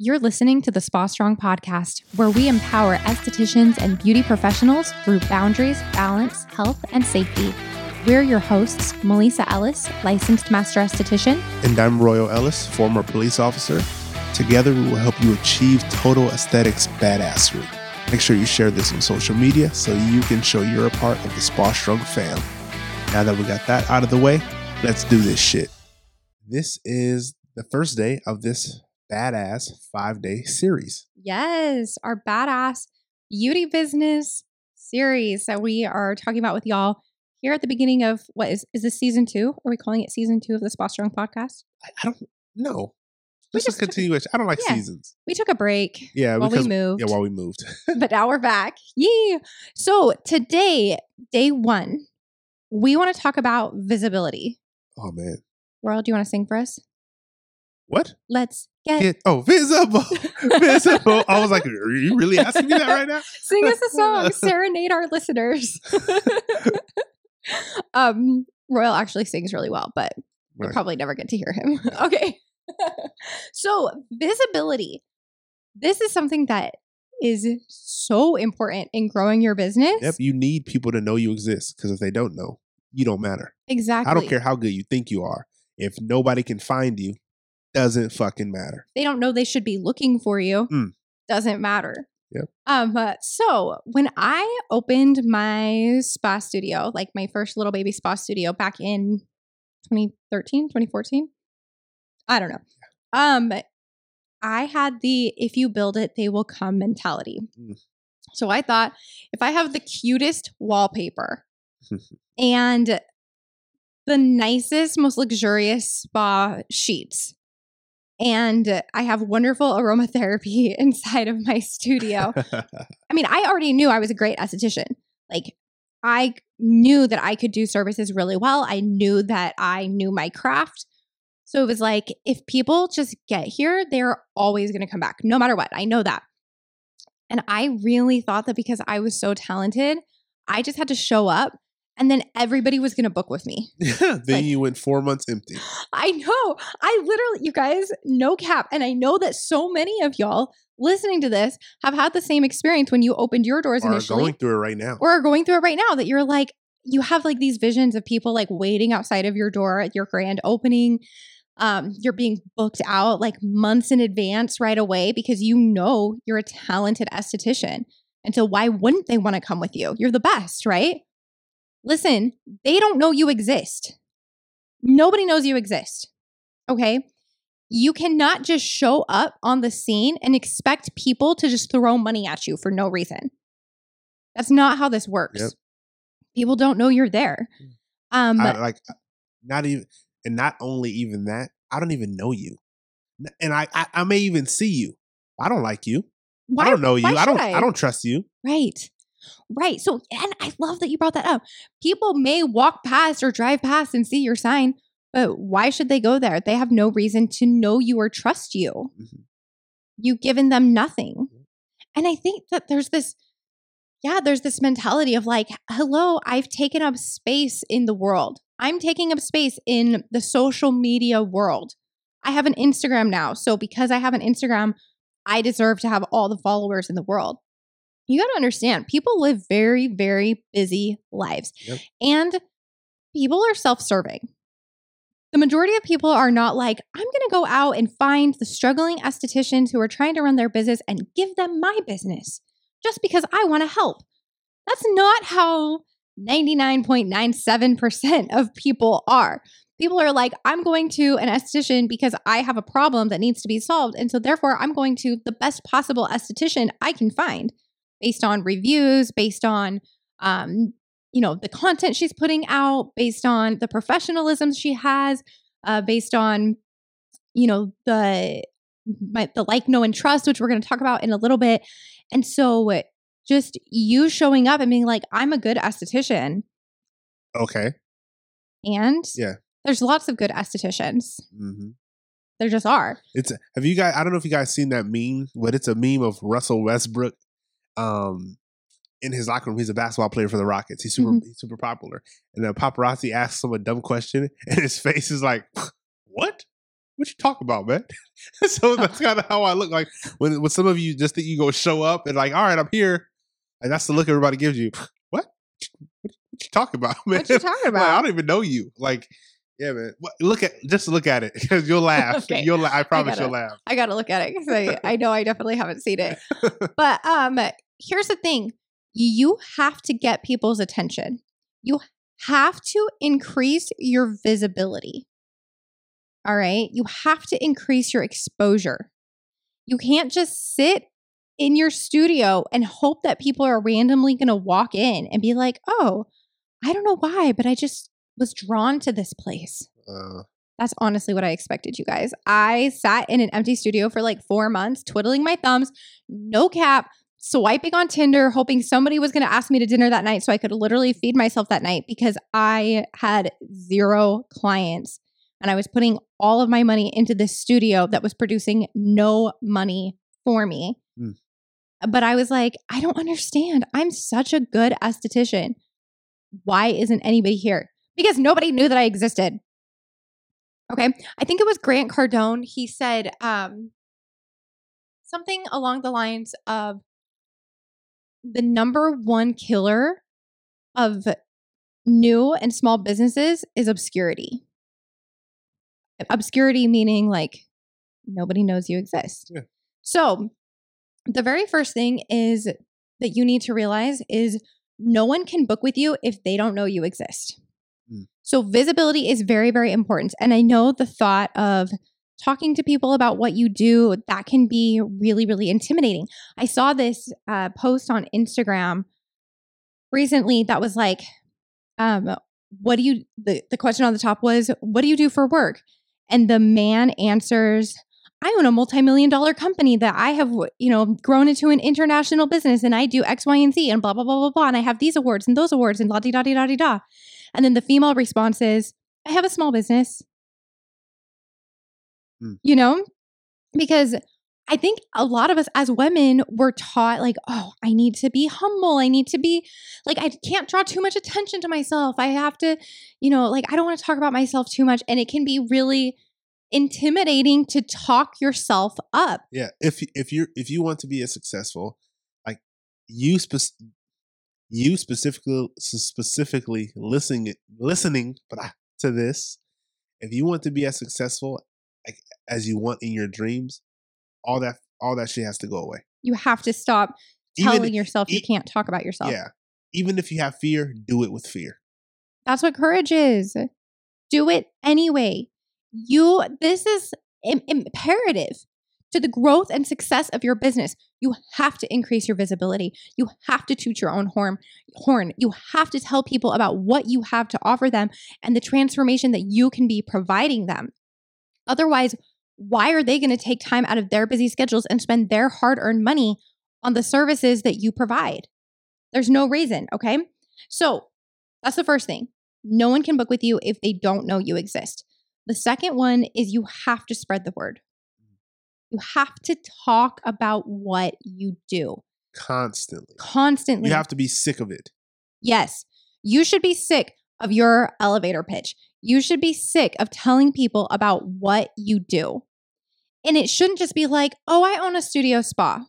You're listening to the Spa Strong podcast, where we empower estheticians and beauty professionals through boundaries, balance, health, and safety. We're your hosts, Melissa Ellis, licensed master esthetician, And I'm Royal Ellis, former police officer. Together, we will help you achieve total aesthetics badassery. Make sure you share this on social media so you can show you're a part of the Spa Strong fam. Now that we got that out of the way, let's do this shit. This is the first day of this badass five day series. Yes, our badass beauty business series that we are talking about with y'all here at the beginning of what is is this season two? Are we calling it season two of the Spa Strong podcast? I, I don't know. This is just took- continuation. I don't like Yeah. seasons. We took a break Yeah, while because we moved, yeah, while we moved. but now we're back. Yee! So today, day one, we want to talk about visibility. oh man, Royal, do you want to sing for us? what? Let's get Get oh visible, visible. I was like, are you really asking me that right now? sing us a song, serenade our listeners. um, Royal actually sings really well, but we'll Right. probably never get to hear him. okay. so, visibility. This is something that is so important in growing your business. Yep, you need people to know you exist because if they don't know, you don't matter. Exactly. I don't care how good you think you are. If nobody can find you, doesn't fucking matter. They don't know they should be looking for you. Mm. Doesn't matter. Yep. Um, uh, so when I opened my spa studio, like my first little baby spa studio back in 2013, 2014, I don't know. Um, I had the if you build it, they will come mentality. Mm. So I thought if I have the cutest wallpaper and the nicest, most luxurious spa sheets, and I have wonderful aromatherapy inside of my studio. I mean, I already knew I was a great esthetician. Like, I knew that I could do services really well. I knew that I knew my craft. So it was like, if people just get here, they're always going to come back, no matter what. I know that. And I really thought that because I was so talented, I just had to show up and then everybody was going to book with me. then Like- you went four months empty. I know. I literally, you guys, no cap. And I know that so many of y'all listening to this have had the same experience when you opened your doors Or initially going through it right now. or are going through it right now that you're like, you have like these visions of people like waiting outside of your door at your grand opening. Um, you're being booked out like months in advance right away because you know you're a talented esthetician. And so why wouldn't they want to come with you? You're the best, right? Listen, they don't know you exist. Nobody knows you exist. Okay. You cannot just show up on the scene and expect people to just throw money at you for no reason. That's not how this works. Yep. People don't know you're there. Um, I, like, not even, and not only even that, I don't even know you, and I, I, I may even see you. I don't like you. why, I don't know you. I don't. should I? don't trust you. Right. Right. So, and I love that you brought that up. People may walk past or drive past and see your sign, but why should they go there? They have no reason to know you or trust you. Mhm. You've given them nothing. And I think that there's this, yeah, there's this mentality of like, hello, I've taken up space in the world. I'm taking up space in the social media world. I have an Instagram now. So because I have an Instagram, I deserve to have all the followers in the world. You got to understand, people live very, very busy lives. Yep. And people are self serving. The majority of people are not like, I'm going to go out and find the struggling estheticians who are trying to run their business and give them my business just because I want to help. That's not how 99.97% of people are. People are like, I'm going to an esthetician because I have a problem that needs to be solved. And so, therefore, I'm going to the best possible esthetician I can find based on reviews, based on, um, you know, the content she's putting out, based on the professionalism she has, uh, based on, you know, the my, the like, know, and trust, which we're going to talk about in a little bit. And so, just you showing up and being like, I'm a good esthetician, Okay. and Yeah. there's lots of good estheticians. hmm There just are. It's have you guys? I don't know if you guys seen that meme, but it's a meme of Russell Westbrook. Um, in his locker room, he's a basketball player for the Rockets. He's super, Mhm. he's super popular. And then paparazzi asks him a dumb question, and his face is like, "What?" what you talking about, man? so that's kind of how I look like when when some of you just think you go show up and like, all right, I'm here, and that's the look everybody gives you. What? What, you talking about, man? What you talking Like, I don't even know you. Like, yeah, man. Look at just look at it because you'll laugh. Okay. You'll. I promise gotta- you'll laugh. I gotta look at it because I, I know I definitely haven't seen it. But um, here's the thing: you have to get people's attention. You have to increase your visibility. All right, you have to increase your exposure. You can't just sit in your studio and hope that people are randomly going to walk in and be like, "Oh, I don't know why, but I just was drawn to this place." Uh, That's honestly what I expected, you guys. I sat in an empty studio for like four months, twiddling my thumbs, no cap, swiping on Tinder, hoping somebody was going to ask me to dinner that night so I could literally feed myself that night because I had zero clients and I was putting all of my money into this studio that was producing no money for me. Hmm. But I was like, I don't understand. I'm such a good esthetician. Why isn't anybody here? Because nobody knew that I existed. Okay. I think it was Grant Cardone. He said um, something along the lines of the number one killer of new and small businesses is obscurity. Obscurity meaning like nobody knows you exist. Yeah. So, the very first thing is that you need to realize is no one can book with you if they don't know you exist. Mm. So, visibility is very, very important. And I know the thought of talking to people about what you do, that can be really, really intimidating. I saw this uh, post on Instagram recently that was like, um, what do you, the, the question on the top was, what do you do for work? And the man answers, I own a multi-million dollar company that I have, you know, grown into an international business and I do X, Y, and Z and blah, blah, blah, blah, blah. And I have these awards and those awards and la di da di da di da. And then the female response is, I have a small business. Hmm. You know? Because I think a lot of us as women were taught, like, oh, I need to be humble. I need to be, like, I can't draw too much attention to myself. I have to, you know, like, I don't want to talk about myself too much. And it can be really intimidating to talk yourself up. yeah. If if you if you want to be a successful, like you spec- you specifically specifically listening listening to this, if you want to be as successful as you want in your dreams, all that all that shit has to go away. You have to stop Even- telling yourself you can't talk about yourself. Yeah. Even if you have fear, do it with fear. That's what courage is. Do it anyway. You, this is im- imperative to the growth and success of your business. You have to increase your visibility. You have to toot your own horn. Horn. You have to tell people about what you have to offer them and the transformation that you can be providing them. Otherwise, why are they going to take time out of their busy schedules and spend their hard earned money on the services that you provide? There's no reason. Okay. So that's the first thing. No one can book with you if they don't know you exist. The second one is you have to spread the word. You have to talk about what you do Constantly. constantly. You have to be sick of it. Yes, you should be sick of your elevator pitch. You should be sick of telling people about what you do. And it shouldn't just be like, oh, I own a studio spa.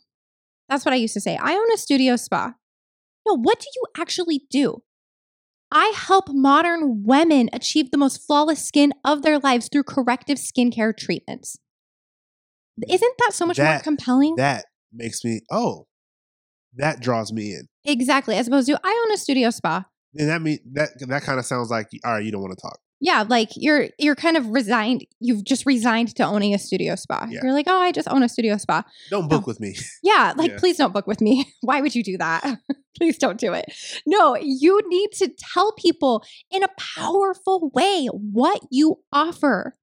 That's what I used to say. I own a studio spa. No, what do you actually do? I help modern women achieve the most flawless skin of their lives through corrective skincare treatments. Isn't that so much more compelling? That makes me oh, that draws me in. exactly. As opposed to, I own a studio spa. And that mean that that kind of sounds like all right, you don't want to talk. Yeah, like you're you're kind of resigned. You've just resigned to owning a studio spa. Yeah. You're like, oh, I just own a studio spa. Don't book with me. Yeah, like Yeah. please don't book with me. Why would you do that? please don't do it. No, you need to tell people in a powerful way what you offer.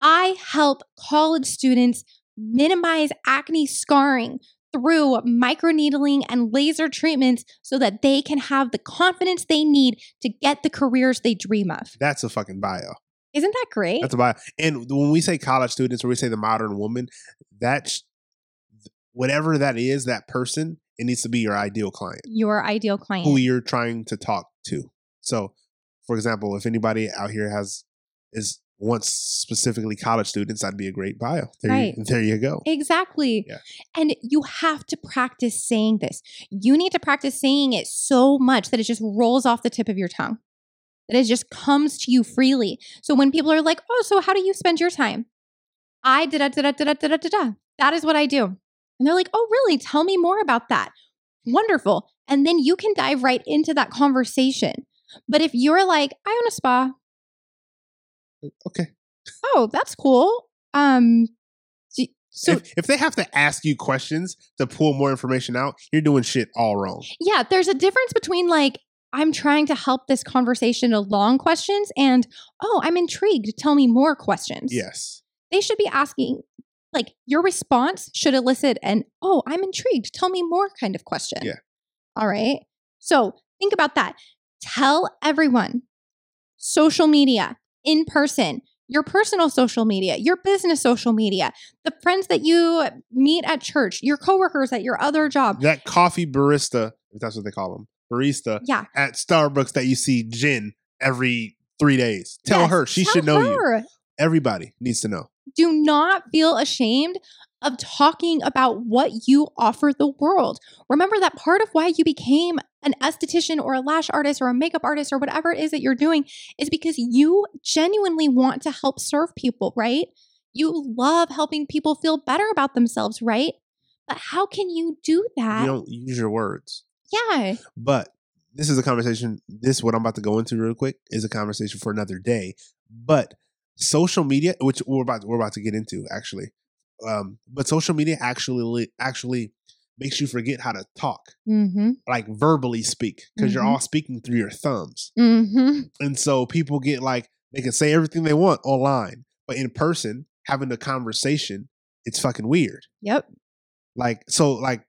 I help college students minimize acne scarring through microneedling and laser treatments so that they can have the confidence they need to get the careers they dream of. That's a fucking bio. Isn't that great? That's a bio. And when we say college students or we say the modern woman, that's whatever that is, that person, it needs to be your ideal client Your ideal client. who you're trying to talk to. So, for example, if anybody out here has is wants specifically college students, that'd be a great bio. There, Right. you, there you go. Exactly. Yeah. And you have to practice saying this. You need to practice saying it so much that it just rolls off the tip of your tongue, that it just comes to you freely. So when people are like, oh, so how do you spend your time? I da da da da da da da da da. That is what I do. And they're like, oh, really? Tell me more about that. Wonderful. And then you can dive right into that conversation. But if you're like, I own a spa, Okay. oh, that's cool. Um, so if, if they have to ask you questions to pull more information out, you're doing shit all wrong. yeah, there's a difference between like, I'm trying to help this conversation along questions and, oh, I'm intrigued. Tell me more questions. Yes. They should be asking, like, your response should elicit an, oh, I'm intrigued. Tell me more kind of question. Yeah. All right. So think about that. Tell everyone social media, in person, your personal social media, your business social media, the friends that you meet at church, your coworkers at your other job. That coffee barista, if that's what they call them, barista Yeah. at Starbucks that you see Jen every three days. Tell Yes, her she tell should know you. Everybody needs to know. Do not feel ashamed of talking about what you offer the world. Remember that part of why you became an esthetician or a lash artist or a makeup artist or whatever it is that you're doing is because you genuinely want to help serve people, right? You love helping people feel better about themselves, right? But how can you do that? You don't use your words. yeah. But this is a conversation. This what I'm about to go into real quick is a conversation for another day. But social media, which we're about we're about to get into actually, um, but social media actually actually makes you forget how to talk, Mm-hmm. like verbally speak, because you're Mhm. all speaking through your thumbs, Mm-hmm. and so people get like they can say everything they want online, but in person having a conversation, it's fucking weird. Yep. Like so, like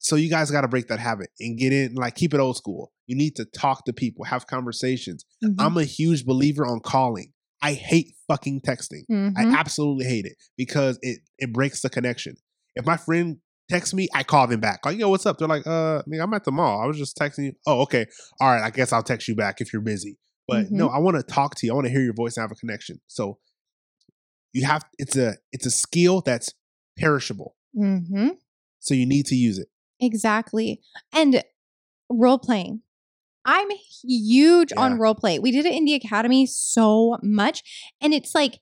so, you guys got to break that habit and get in. Like keep it old school. You need to talk to people, have conversations. Mhm. I'm a huge believer on calling. I hate fucking texting. I Mhm. absolutely hate it because it it breaks the connection. If my friend texts me, I call them back. Like, yo, what's up? They're like, uh, nigga, I'm at the mall. I was just texting you. Oh, okay. All right. I guess I'll text you back if you're busy. But no, I want to talk to you. I want to hear your voice and have a connection. So you have it's a it's a skill that's perishable. Mm-hmm. So you need to use it. Exactly. And role playing. I'm huge Yeah. on role play. We did it in the academy so much. And it's like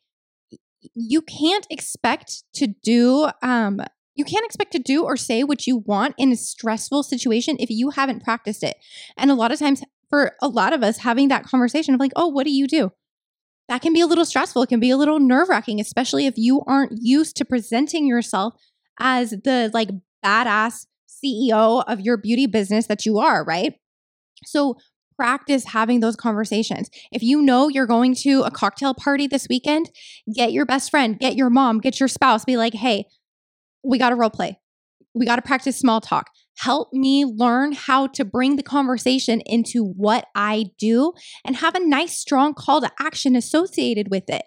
you can't expect to do um you can't expect to do or say what you want in a stressful situation if you haven't practiced it. And a lot of times for a lot of us having that conversation of like, "Oh, what do you do?" That can be a little stressful. It can be a little nerve-wracking, especially if you aren't used to presenting yourself as the like badass CEO of your beauty business that you are, right? So practice having those conversations. If you know you're going to a cocktail party this weekend, get your best friend, get your mom, get your spouse, be like, hey, we got to role play. We got to practice small talk. Help me learn how to bring the conversation into what I do and have a nice, strong call to action associated with it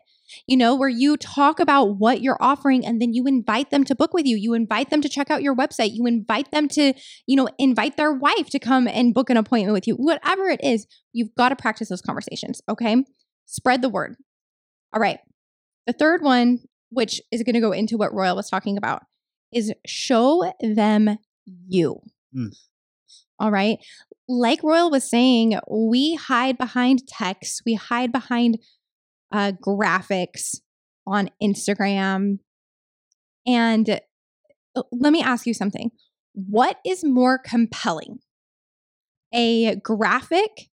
you know, where you talk about what you're offering and then you invite them to book with you. You invite them to check out your website. You invite them to, you know, invite their wife to come and book an appointment with you. Whatever it is, you've got to practice those conversations. Okay. Spread the word. All right. The third one, which is going to go into what Royal was talking about, is show them you. Mm. All right. Like Royal was saying, we hide behind text, we hide behind uh, graphics on Instagram. And uh, let me ask you something. What is more compelling? A graphic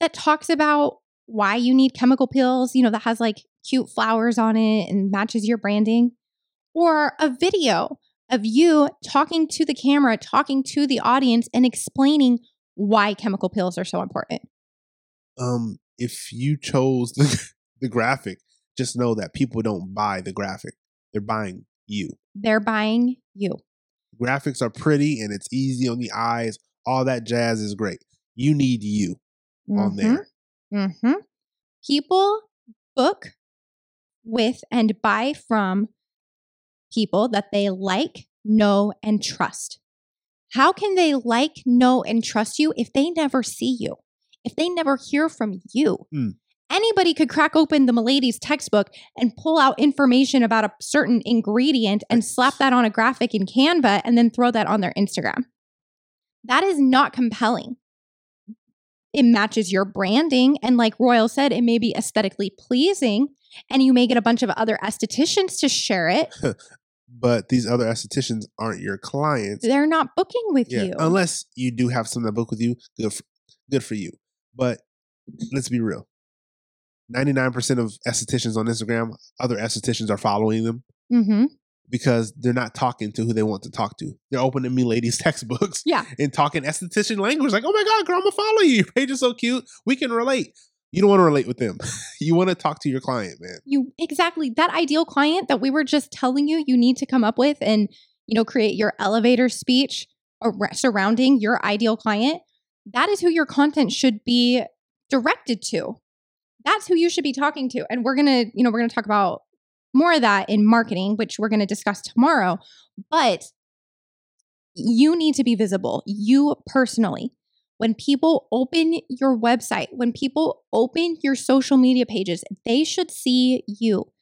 that talks about why you need chemical peels, you know, that has like cute flowers on it and matches your branding, or a video of you talking to the camera, talking to the audience, and explaining why chemical peels are so important? Um, if you chose the, the graphic, just know that people don't buy the graphic; they're buying you. They're buying you. Graphics are pretty and it's easy on the eyes. All that jazz is great. You need you on there. Mm-hmm. People book with and buy from people that they like, know, and trust. How can they like, know, and trust you if they never see you? If they never hear from you? Hmm. Anybody could crack open the Milady's textbook and pull out information about a certain ingredient and slap that on a graphic in Canva and then throw that on their Instagram. That is not compelling. It matches your branding. And like Royal said, it may be aesthetically pleasing and you may get a bunch of other estheticians to share it. but these other estheticians aren't your clients. They're not booking with Yeah, you. unless you do have some that book with you. Good, for, good for you. But let's be real. Ninety-nine percent of estheticians on Instagram, other estheticians are following them mm-hmm. because they're not talking to who they want to talk to. They're opening Milady's textbooks Yeah. and talking esthetician language. Like, oh my god, girl, I'm gonna follow you. Your page is so cute. We can relate. You don't want to relate with them. you want to talk to your client, man. You exactly that ideal client that we were just telling you you need to come up with and you know create your elevator speech surrounding your ideal client. That is who your content should be directed to. That's who you should be talking to. And we're going to, you know, we're going to talk about more of that in marketing, which we're going to discuss tomorrow. But you need to be visible, you personally. When people open your website, when people open your social media pages, they should see you.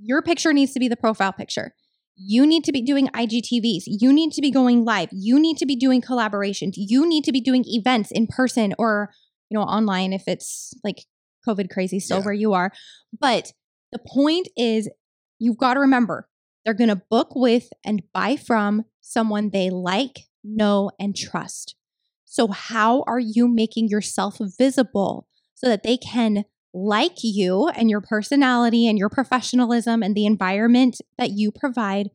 Your picture needs to be the profile picture. You need to be doing IGTVs. You need to be going live. You need to be doing collaborations. You need to be doing events in person or, you know, online if it's like COVID crazy still Yeah. where you are. But the point is, you've got to remember they're going to book with and buy from someone they like, know, and trust. So, how are you making yourself visible so that they can like you and your personality and your professionalism and the environment that you provide,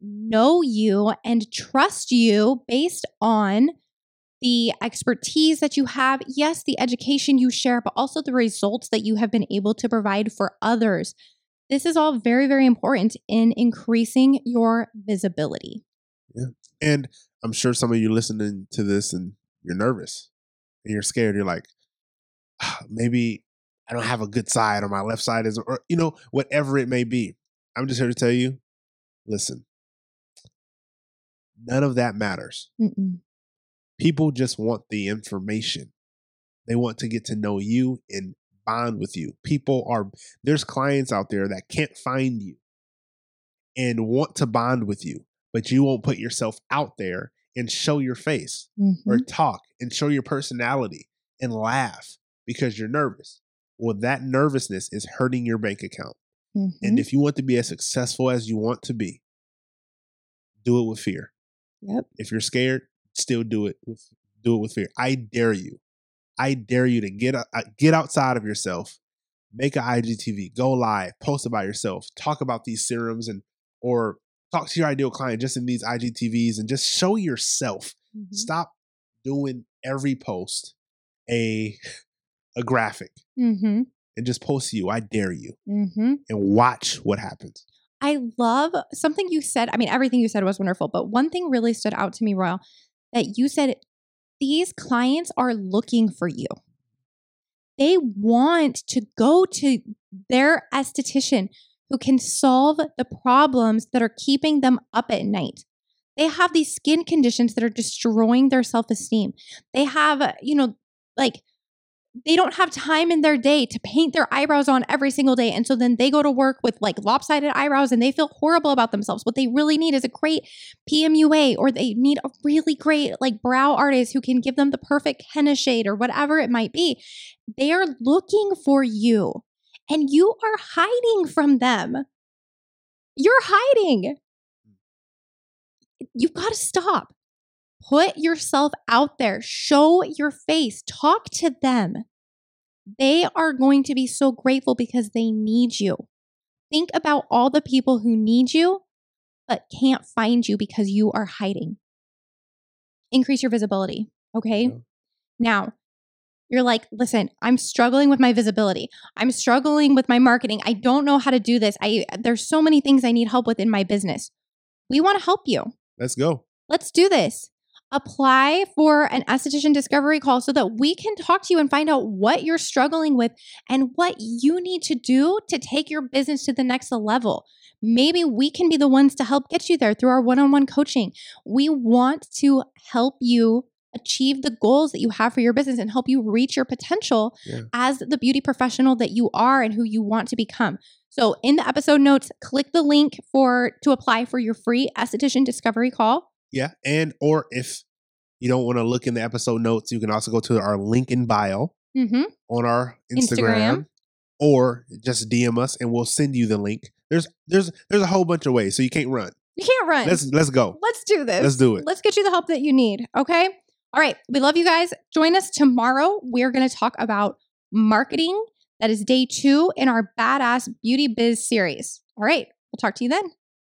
know you and trust you based on the expertise that you have, yes, the education you share, but also the results that you have been able to provide for others. This is all very, very important in increasing your visibility. Yeah. And I'm sure some of you listening to this and you're nervous and you're scared. You're like, "Ah, maybe I don't have a good side or my left side is, or, you know, whatever it may be. I'm just here to tell you listen, none of that matters. Mm-mm. People just want the information. They want to get to know you and bond with you. People are, there's clients out there that can't find you and want to bond with you, but you won't put yourself out there and show your face or Mhm. talk and show your personality and laugh because you're nervous. Well, that nervousness is hurting your bank account. Mhm. And if you want to be as successful as you want to be, do it with fear. Yep. If you're scared, still do it with do it with fear. I dare you. I dare you to get uh, get outside of yourself. Make an IGTV, go live, post about yourself, talk about these serums and or talk to your ideal client just in these IGTVs and just show yourself. Mhm. Stop doing every post a a graphic mm-hmm. and just post you. I dare you mm-hmm. and watch what happens. I love something you said. I mean, everything you said was wonderful, but one thing really stood out to me, Royal, that you said these clients are looking for you. They want to go to their esthetician who can solve the problems that are keeping them up at night. They have these skin conditions that are destroying their self esteem. They have, you know, like they don't have time in their day to paint their eyebrows on every single day. And so then they go to work with like lopsided eyebrows and they feel horrible about themselves. What they really need is a great PMUA or they need a really great like brow artist who can give them the perfect henna shade or whatever it might be. They are looking for you and you are hiding from them. You're hiding. Hmm. You've got to stop. Put yourself out there, show your face, talk to them. They are going to be so grateful because they need you. Think about all the people who need you but can't find you because you are hiding. Increase your visibility, okay? Yeah. Now, you're like, listen, I'm struggling with my visibility. I'm struggling with my marketing. I don't know how to do this. I there's so many things I need help with in my business. We want to help you. Let's go. Let's do this. Apply for an esthetician discovery call so that we can talk to you and find out what you're struggling with and what you need to do to take your business to the next level. Maybe we can be the ones to help get you there through our one on one coaching. We want to help you achieve the goals that you have for your business and help you reach your potential Yeah. as the beauty professional that you are and who you want to become. So in the episode notes, click the link for to apply for your free esthetician discovery call. Yeah. And or if you don't want to look in the episode notes, you can also go to our link in bio Mm-hmm. on our Instagram, Instagram. or just DM us and we'll send you the link. There's there's there's a whole bunch of ways, so you can't run. You can't run. Let's let's go. Let's do this. Let's do it. Let's get you the help that you need. Okay. All right. We love you guys. Join us tomorrow. We're going to talk about marketing. That is day two in our Badass Beauty Biz series. All right. We'll talk to you then.